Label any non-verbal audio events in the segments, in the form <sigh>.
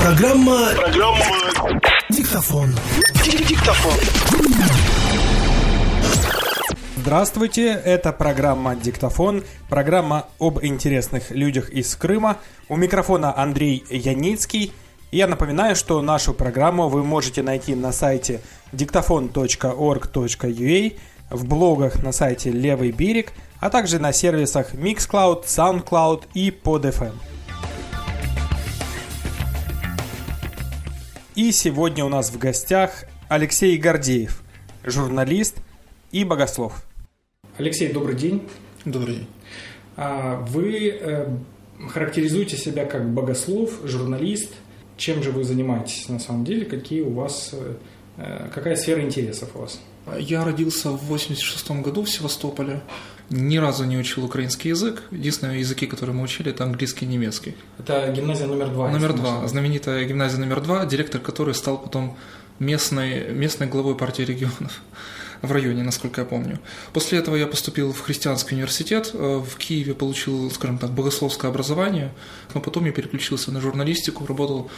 Программа... Программа... Диктофон. Диктофон. Здравствуйте, это программа «Диктофон», программа об интересных людях из Крыма. У микрофона Андрей Яницкий. Я напоминаю, что нашу программу вы можете найти на сайте diktafon.org.ua, в блогах на сайте «Левый берег», а также на сервисах Mixcloud, SoundCloud и PodFM. И сегодня у нас в гостях Алексей Гордеев, журналист и богослов. Алексей, добрый день. Добрый день. А, вы э, характеризуете себя как богослов, журналист. Чем же вы занимаетесь на самом деле? Какие у вас, э, э, какая сфера интересов у вас? Я родился в 86 году в Севастополе. Ни разу не учил украинский язык. Единственные языки, которые мы учили, это английский и немецкий. Это гимназия номер два. Номер два. Знаменитая гимназия номер два, директор которой стал потом местной, местной главой партии регионов <laughs> в районе, насколько я помню. После этого я поступил в христианский университет, э, в Киеве получил, скажем так, богословское образование, но потом я переключился на журналистику, работал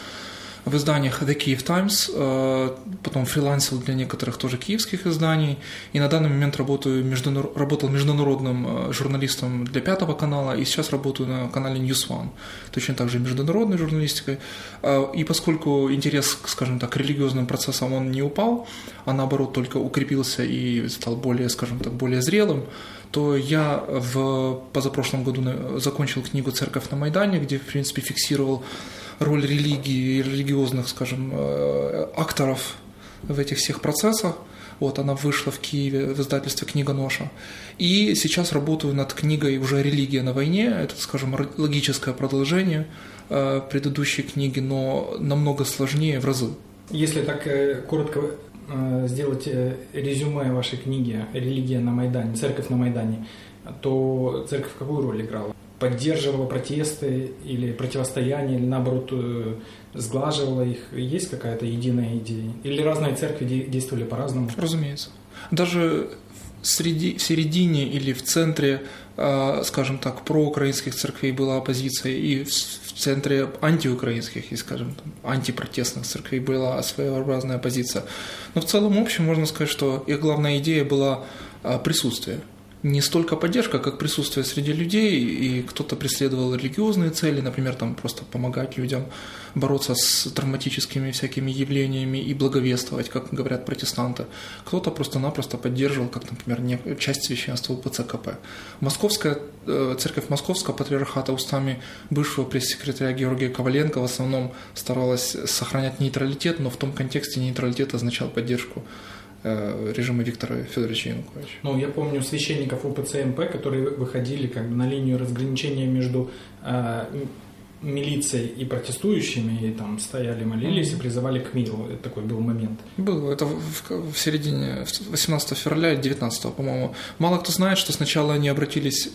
в изданиях The Kiev Times, э, потом фрилансил для некоторых тоже киевских изданий, и на данный момент работаю междунар... работал международным э, журналистом для Пятого канала, и сейчас работаю на канале News One, точно так же международной журналистикой. Э, и поскольку интерес, скажем так, к религиозным процессам он не упал, а наоборот только укрепился и стал более, скажем так, более зрелым, то я в позапрошлом году закончил книгу «Церковь на Майдане», где, в принципе, фиксировал роль религии и религиозных, скажем, э, акторов в этих всех процессах. Вот, она вышла в Киеве в издательстве «Книга Ноша». И сейчас работаю над книгой уже «Религия на войне». Это, скажем, логическое продолжение э, предыдущей книги, но намного сложнее в разы. Если так э, коротко сделать резюме вашей книги «Религия на Майдане», «Церковь на Майдане», то церковь какую роль играла? Поддерживала протесты или противостояние, или наоборот э, сглаживала их? Есть какая-то единая идея? Или разные церкви действовали по-разному? Разумеется. Даже среди, в середине или в центре, э, скажем так, проукраинских церквей была оппозиция, и в центре антиукраинских и, скажем, антипротестных церквей была своеобразная оппозиция. Но в целом общем можно сказать, что их главная идея была э, присутствие – не столько поддержка, как присутствие среди людей, и кто-то преследовал религиозные цели, например, там просто помогать людям бороться с травматическими всякими явлениями и благовествовать, как говорят протестанты. Кто-то просто-напросто поддерживал, как, например, часть священства УПЦКП. Московская, э, церковь Московского патриархата устами бывшего пресс-секретаря Георгия Коваленко в основном старалась сохранять нейтралитет, но в том контексте нейтралитет означал поддержку режима Виктора Федоровича Януковича. Ну, я помню священников УПЦ-МП, которые выходили как бы на линию разграничения между э, милицией и протестующими, и там стояли, молились и призывали к миру. Это такой был момент. Был. Это в, в середине 18 февраля 19 по-моему. Мало кто знает, что сначала они обратились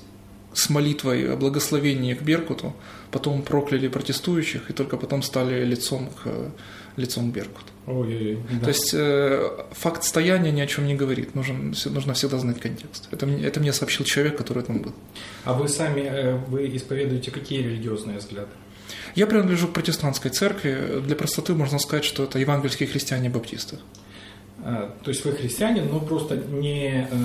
с молитвой о благословении к Беркуту, потом прокляли протестующих, и только потом стали лицом к лицом Беркут. Ой, да. То есть э, факт стояния ни о чем не говорит. Нужен, нужно всегда знать контекст. Это, это мне сообщил человек, который там был. А вы сами э, вы исповедуете какие религиозные взгляды? Я принадлежу к протестантской церкви. Для простоты можно сказать, что это евангельские христиане-баптисты. А, то есть вы христианин, но просто не, э,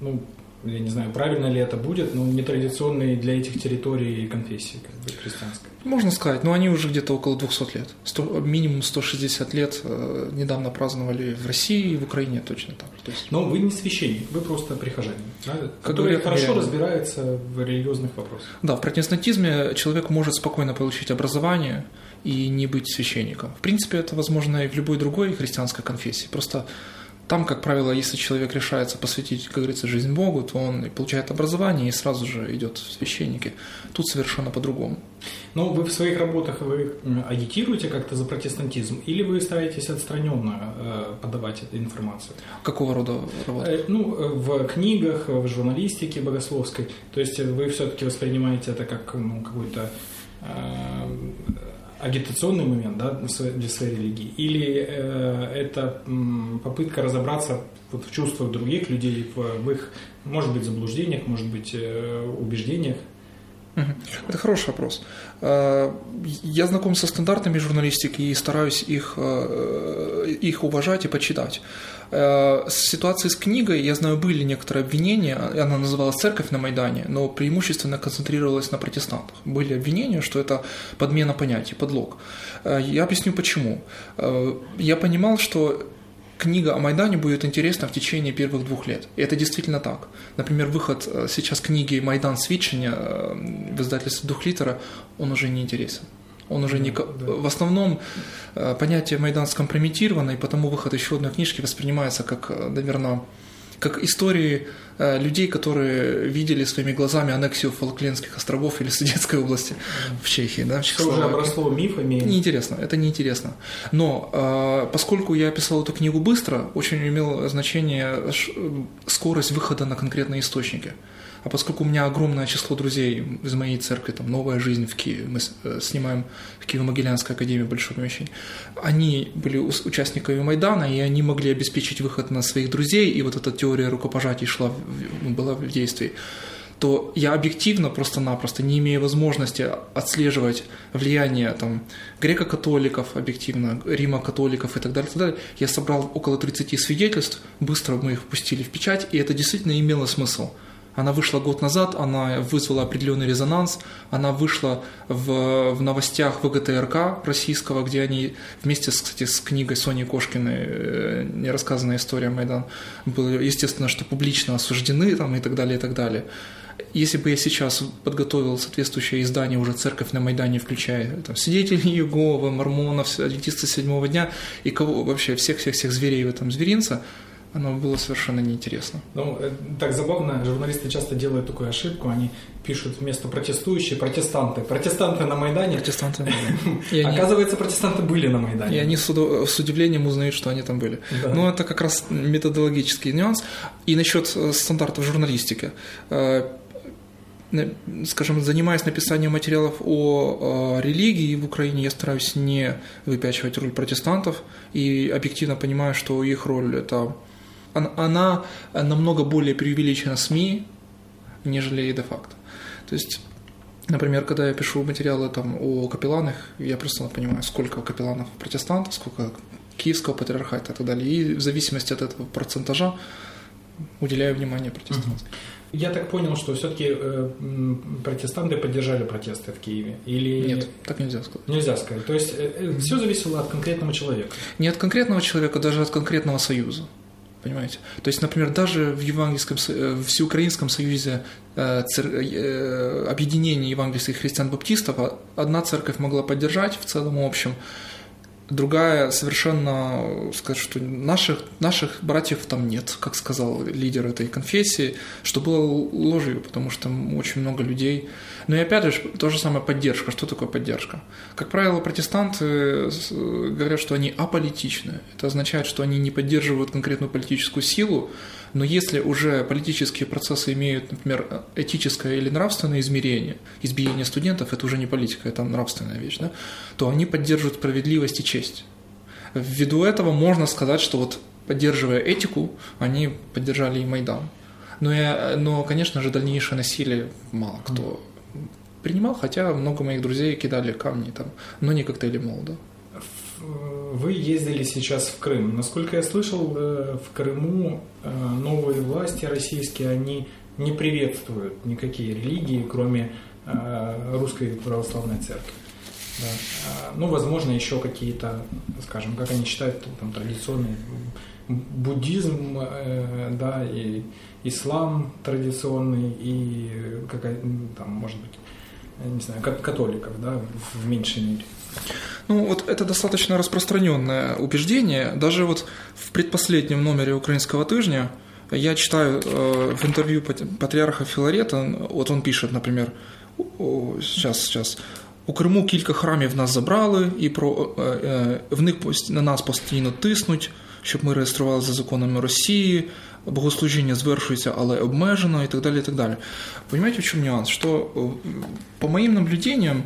ну, я не знаю, правильно ли это будет, но нетрадиционные для этих территорий конфессии как бы, христианской. Можно сказать, но они уже где-то около 200 лет. 100, минимум 160 лет э, недавно праздновали в России и в Украине точно так же. есть... Но вы не священник, вы просто прихожанин, да? который хорошо реально. разбирается в религиозных вопросах. Да, в протестантизме человек может спокойно получить образование и не быть священником. В принципе, это возможно и в любой другой христианской конфессии. Просто там, как правило, если человек решается посвятить, как говорится, жизнь Богу, то он получает образование и сразу же идет в священники. Тут совершенно по-другому. Ну, вы в своих работах вы агитируете как-то за протестантизм или вы стараетесь отстраненно э, подавать эту информацию? Какого рода работа? Э, ну, э, в книгах, в журналистике богословской. То есть вы все-таки воспринимаете это как ну, какой-то агитационный момент да, для своей религии, или э, это попытка разобраться вот, в чувствах других людей, в, в их, может быть, заблуждениях, может быть, э, убеждениях? Это хороший вопрос. Э, я знаком со стандартами журналистики и стараюсь их, э, их уважать и почитать. Э, с ситуацией с книгой, я знаю, были некоторые обвинения, она называлась «Церковь на Майдане», но преимущественно концентрировалась на протестантах. Были обвинения, что это подмена понятий, подлог. Я объясню почему. Я понимал, что книга о Майдане будет интересна в течение первых двух лет. И это действительно так. Например, выход э, сейчас книги «Майдан свидчения» э, в издательстве «Духлитера», он уже не интересен. Он уже не... Да. В основном э, понятие «Майдан» скомпрометировано, и потому выход еще одной книжки воспринимается как, наверное, как истории людей, которые видели своими глазами аннексию Фолклендских островов или Судетской области в Чехии, да, в Что уже обросло мифами. Неинтересно, это неинтересно. Но э, поскольку я писал эту книгу быстро, очень имело значение скорость выхода на конкретные источники. А поскольку у меня огромное число друзей из моей церкви, там «Новая жизнь» в Киеве, мы э, снимаем в Киево-Могилянской академии большое помещение, они были участниками Майдана, и они могли обеспечить выход на своих друзей, и вот эта теория рукопожатий шла, была в действии то я объективно просто-напросто, не имея возможности отслеживать влияние там, греко-католиков, объективно, Рима-католиков и так далее, так далее, я собрал около 30 свидетельств, быстро мы их пустили в печать, и это действительно имело смысл. Она вышла год назад, она вызвала определенный резонанс, она вышла в, в новостях ВГТРК российского, где они вместе, с, кстати, с книгой Сони Кошкиной э, «Нерассказанная история Майдан» было, естественно, что публично осуждены там, и так далее, и так далее. Если бы я сейчас подготовил соответствующее издание уже «Церковь на Майдане», включая там, свидетелей Иеговы, мормонов, адвентисты седьмого дня и кого вообще всех-всех-всех зверей в этом зверинца – оно было совершенно неинтересно. Ну, э, так забавно, журналисты часто делают такую ошибку, они пишут вместо протестующие протестанты. Протестанты на Майдане. Протестанты на Майдане. <laughs> Оказывается, протестанты были на Майдане. И они с, удивлением узнают, что они там были. Но это как раз методологический нюанс. И насчет э, стандартов журналистики э, скажем, занимаясь написанием материалов о, о религии в Украине, я стараюсь не выпячивать роль протестантов и объективно понимаю, что их роль это она намного более преувеличена СМИ, нежели де-факто. То есть Например, когда я пишу материалы там, о капелланах, я просто понимаю, сколько капелланов протестантов, сколько киевского патриархата и так далее. И в зависимости от этого процентажа уделяю внимание протестантам. Я так понял, что все-таки э, протестанты поддержали протесты в Киеве? Или... Нет, так нельзя сказать. Нельзя сказать. То есть э, э, все зависело от конкретного человека? Не от конкретного человека, даже от конкретного союза понимаете? То есть, например, даже в Евангельском, э, в Всеукраинском союзе э, э, объединения евангельских христиан-баптистов одна церковь могла поддержать в целом общем, другая совершенно сказать, что наших, наших братьев там нет, как сказал лидер этой конфессии, что было ложью, потому что очень много людей. Но и опять же, то же самое поддержка. Что такое поддержка? Как правило, протестанты говорят, что они аполитичны. Это означает, что они не поддерживают конкретную политическую силу, но если уже политические процессы имеют, например, этическое или нравственное измерение, избиение студентов – это уже не политика, это нравственная вещь, да, то они поддерживают справедливость и честь. Ввиду этого можно сказать, что вот поддерживая этику, они поддержали и Майдан. Но, я, но конечно же, дальнейшее насилие мало кто принимал, хотя много моих друзей кидали камни там, но не коктейли молода. Вы ездили сейчас в Крым. Насколько я слышал, э, в Крыму э, новые власти российские, они не приветствуют никакие религии, кроме э, русской православной церкви. Да. А, ну, возможно, еще какие-то, скажем, как они считают, там, традиционный буддизм, да, и ислам традиционный, и какая там, может быть, не знаю, католиков, да, в меньшей мере. Ну, вот это достаточно распространенное убеждение. Даже вот в предпоследнем номере «Украинского тыжня» я читаю э, в интервью патриарха Филарета, вот он пишет, например, сейчас, сейчас, у Криму кілька храмів нас забрали, і про в них на нас постійно тиснуть, щоб ми реєстрували за законами Росії, богослужіння звершується, але обмежено, і так далі. і так далі. Понимаете, в чем нюанс? Что по моим наблюдениям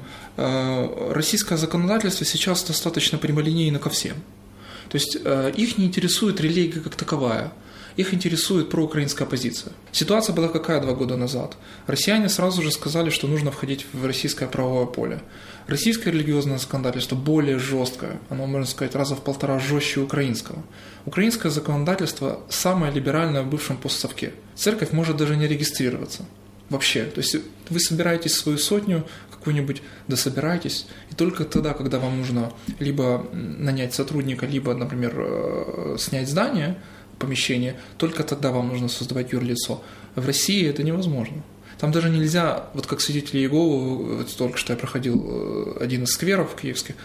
российское законодательство сейчас достаточно прямолинейно ко всем. То есть их не интересует религия как таковая. их интересует проукраинская позиция. Ситуация была какая два года назад? Россияне сразу же сказали, что нужно входить в российское правовое поле. Российское религиозное законодательство более жесткое, оно, можно сказать, раза в полтора жестче украинского. Украинское законодательство самое либеральное в бывшем постсовке. Церковь может даже не регистрироваться. Вообще. То есть вы собираетесь свою сотню, какую-нибудь дособираетесь, и только тогда, когда вам нужно либо нанять сотрудника, либо, например, э, снять здание, помещение, только тогда вам нужно создавать юрлицо. В России это невозможно. Там даже нельзя, вот как свидетели Иеговы, вот только что я проходил э, один из скверов киевских,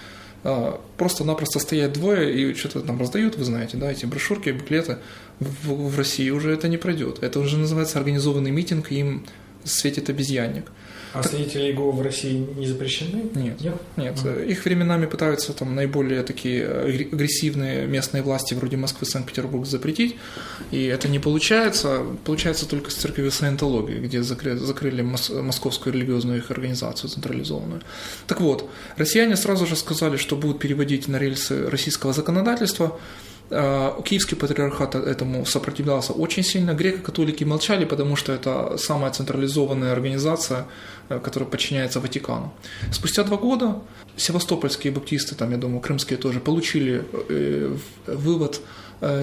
э, просто-напросто стоят двое и что-то там раздают, вы знаете, да, эти брошюрки, буклеты. В, в России уже это не пройдет. Это уже называется организованный митинг, им светит обезьянник. А так... свидетели Иеговы в России не запрещены? Нет, нет. нет. Ага. Их временами пытаются там наиболее такие агрессивные местные власти вроде Москвы, Санкт-Петербург запретить, и это не получается. Получается только с церковью саентологии, где закрыли, закрыли московскую религиозную их организацию централизованную. Так вот, россияне сразу же сказали, что будут переводить на рельсы российского законодательства, Э, киевский патриархат этому сопротивлялся очень сильно. Греко-католики молчали, потому что это самая централизованная организация, э, которая подчиняется Ватикану. Спустя два года севастопольские баптисты, там, я думаю, крымские тоже, получили э, вывод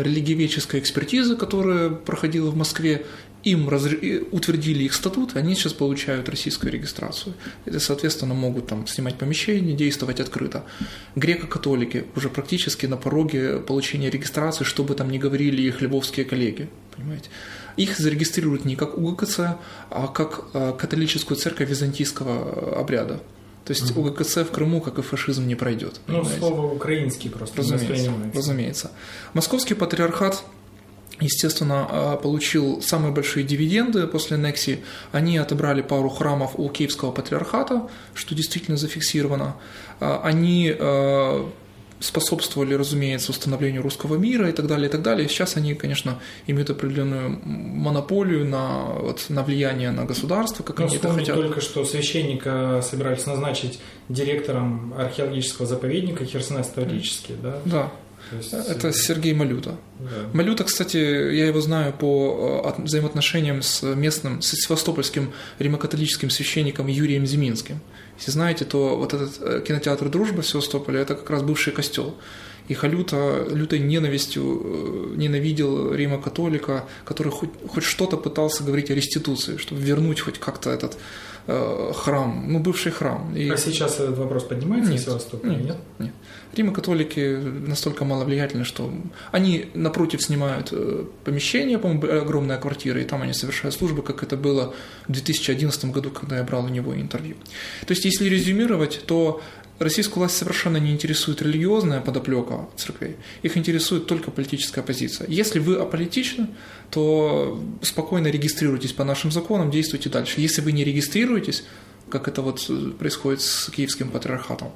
религиоведческой экспертизы, которая проходила в Москве, им разр... утвердили их статут, они сейчас получают российскую регистрацию. Это, соответственно, могут там снимать помещения, действовать открыто. Греко-католики уже практически на пороге получения регистрации, чтобы там не говорили их львовские коллеги, понимаете. Их зарегистрируют не как УГКЦ, а как э, католическую церковь византийского обряда. То есть угу. УГКЦ в Крыму, как и фашизм, не пройдет. Ну, слово украинский просто разумеется, разумеется. Московский патриархат естественно, а, получил самые большие дивиденды после аннексии. Они отобрали пару храмов у Киевского патриархата, что действительно зафиксировано. А, они а, способствовали, разумеется, установлению русского мира и так далее, и так далее. Сейчас они, конечно, имеют определенную монополию на, вот, на влияние на государство, как Но они это хотят. только что священника собирались назначить директором археологического заповедника Херсонес-Таврический, да? Да. Есть... Это Сергей Малюта. Да. Малюта, кстати, я его знаю по э, взаимоотношениям с местным, с севастопольским римокатолическим священником Юрием Зиминским. Если знаете, то вот этот э, кинотеатр «Дружба» в Севастополе – это как раз бывший костел. И Халюта лютой ненавистью э, ненавидел Рима католика, который хоть, хоть что-то пытался говорить о реституции, чтобы вернуть хоть как-то этот э, храм, ну, бывший храм. И... А сейчас этот вопрос поднимается нет, в Севастополе? Нет, нет. нет. Рима-католики настолько маловлиятельны, что они напротив снимают э, помещение, по-моему, огромная квартира, и там они совершают службы, как это было в 2011 году, когда я брал у него интервью. То есть, если резюмировать, то Российскую власть совершенно не интересует религиозная подоплека церквей, их интересует только политическая позиция. Если вы аполитичны, то спокойно регистрируйтесь по нашим законам, действуйте дальше. Если вы не регистрируетесь, как это вот происходит с киевским патриархатом,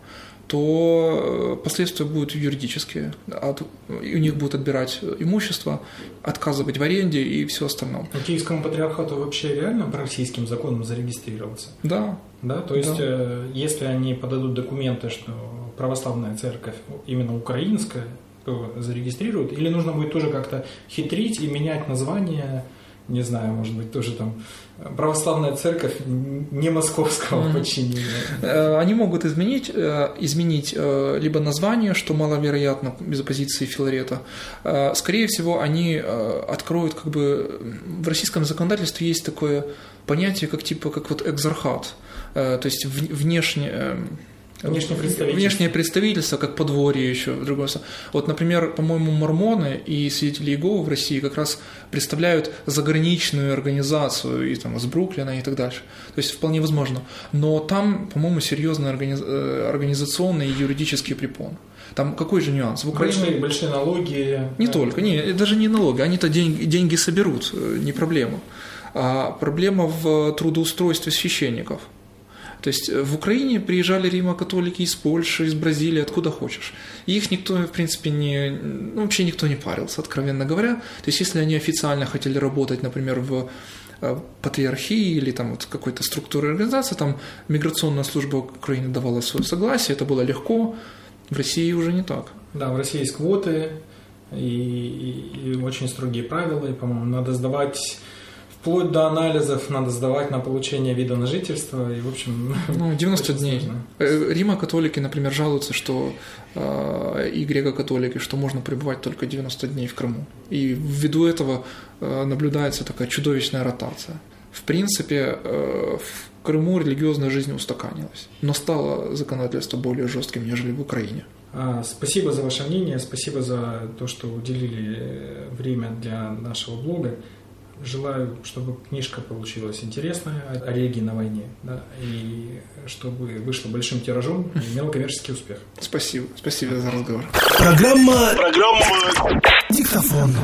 то э, последствия будут юридические. У них будут отбирать имущество, отказывать в аренде и все остальное. А киевскому патриархату вообще реально по российским законам зарегистрироваться? Да. Да, то есть, да. Э, если они подадут документы, что православная церковь именно украинская, то зарегистрируют, или нужно будет тоже как-то хитрить и менять название не знаю, может быть, тоже там православная церковь не московского mm-hmm. подчинения. Э, они могут изменить, э, изменить э, либо название, что маловероятно без оппозиции Филарета. Скорее всего, они откроют как бы... В российском законодательстве есть такое понятие, как типа, как вот экзархат. То есть внешне Внешнее представительство. Внешнее представительство, как подворье еще. Другое. Вот, например, по-моему, мормоны и свидетели Иеговы в России как раз представляют заграничную организацию и, там, из Бруклина и так дальше. То есть вполне возможно. Но там, по-моему, серьезный организ... Э, организационный и юридический препон. Там какой же нюанс? В Украине большие, большие налоги. Не да. только, не, даже не налоги, они-то деньги, деньги соберут, э, не проблема. А проблема в трудоустройстве священников. То есть э, в Украине приезжали римо-католики из Польши, из Бразилии, откуда хочешь. И их никто, в принципе, не, ну, вообще никто не парился, откровенно говоря. То есть если они официально хотели работать, например, в э, патриархии или там вот какой-то структуры организации, там миграционная служба Украины давала свое согласие, это было легко. В России уже не так. Да, в России есть квоты, и, и, и очень строгие правила, и, по-моему, надо сдавать вплоть до анализов надо сдавать на получение вида на жительство, и, в общем... Ну, <laughs> 90 дней. Сложно. Э, Рима-католики, например, жалуются, что э, и греко-католики, что можно пребывать только 90 дней в Крыму. И ввиду этого э, наблюдается такая чудовищная ротация. В принципе, э, в Крыму религиозная жизнь устаканилась, но стало законодательство более жестким, нежели в Украине. А, спасибо за ваше мнение, спасибо за то, что уделили время для нашего блога. Желаю, чтобы книжка получилась интересная о религии на войне, да, и чтобы вышла большим тиражом и имела коммерческий успех. Спасибо, спасибо за разговор. Программа, программа «Диктофон».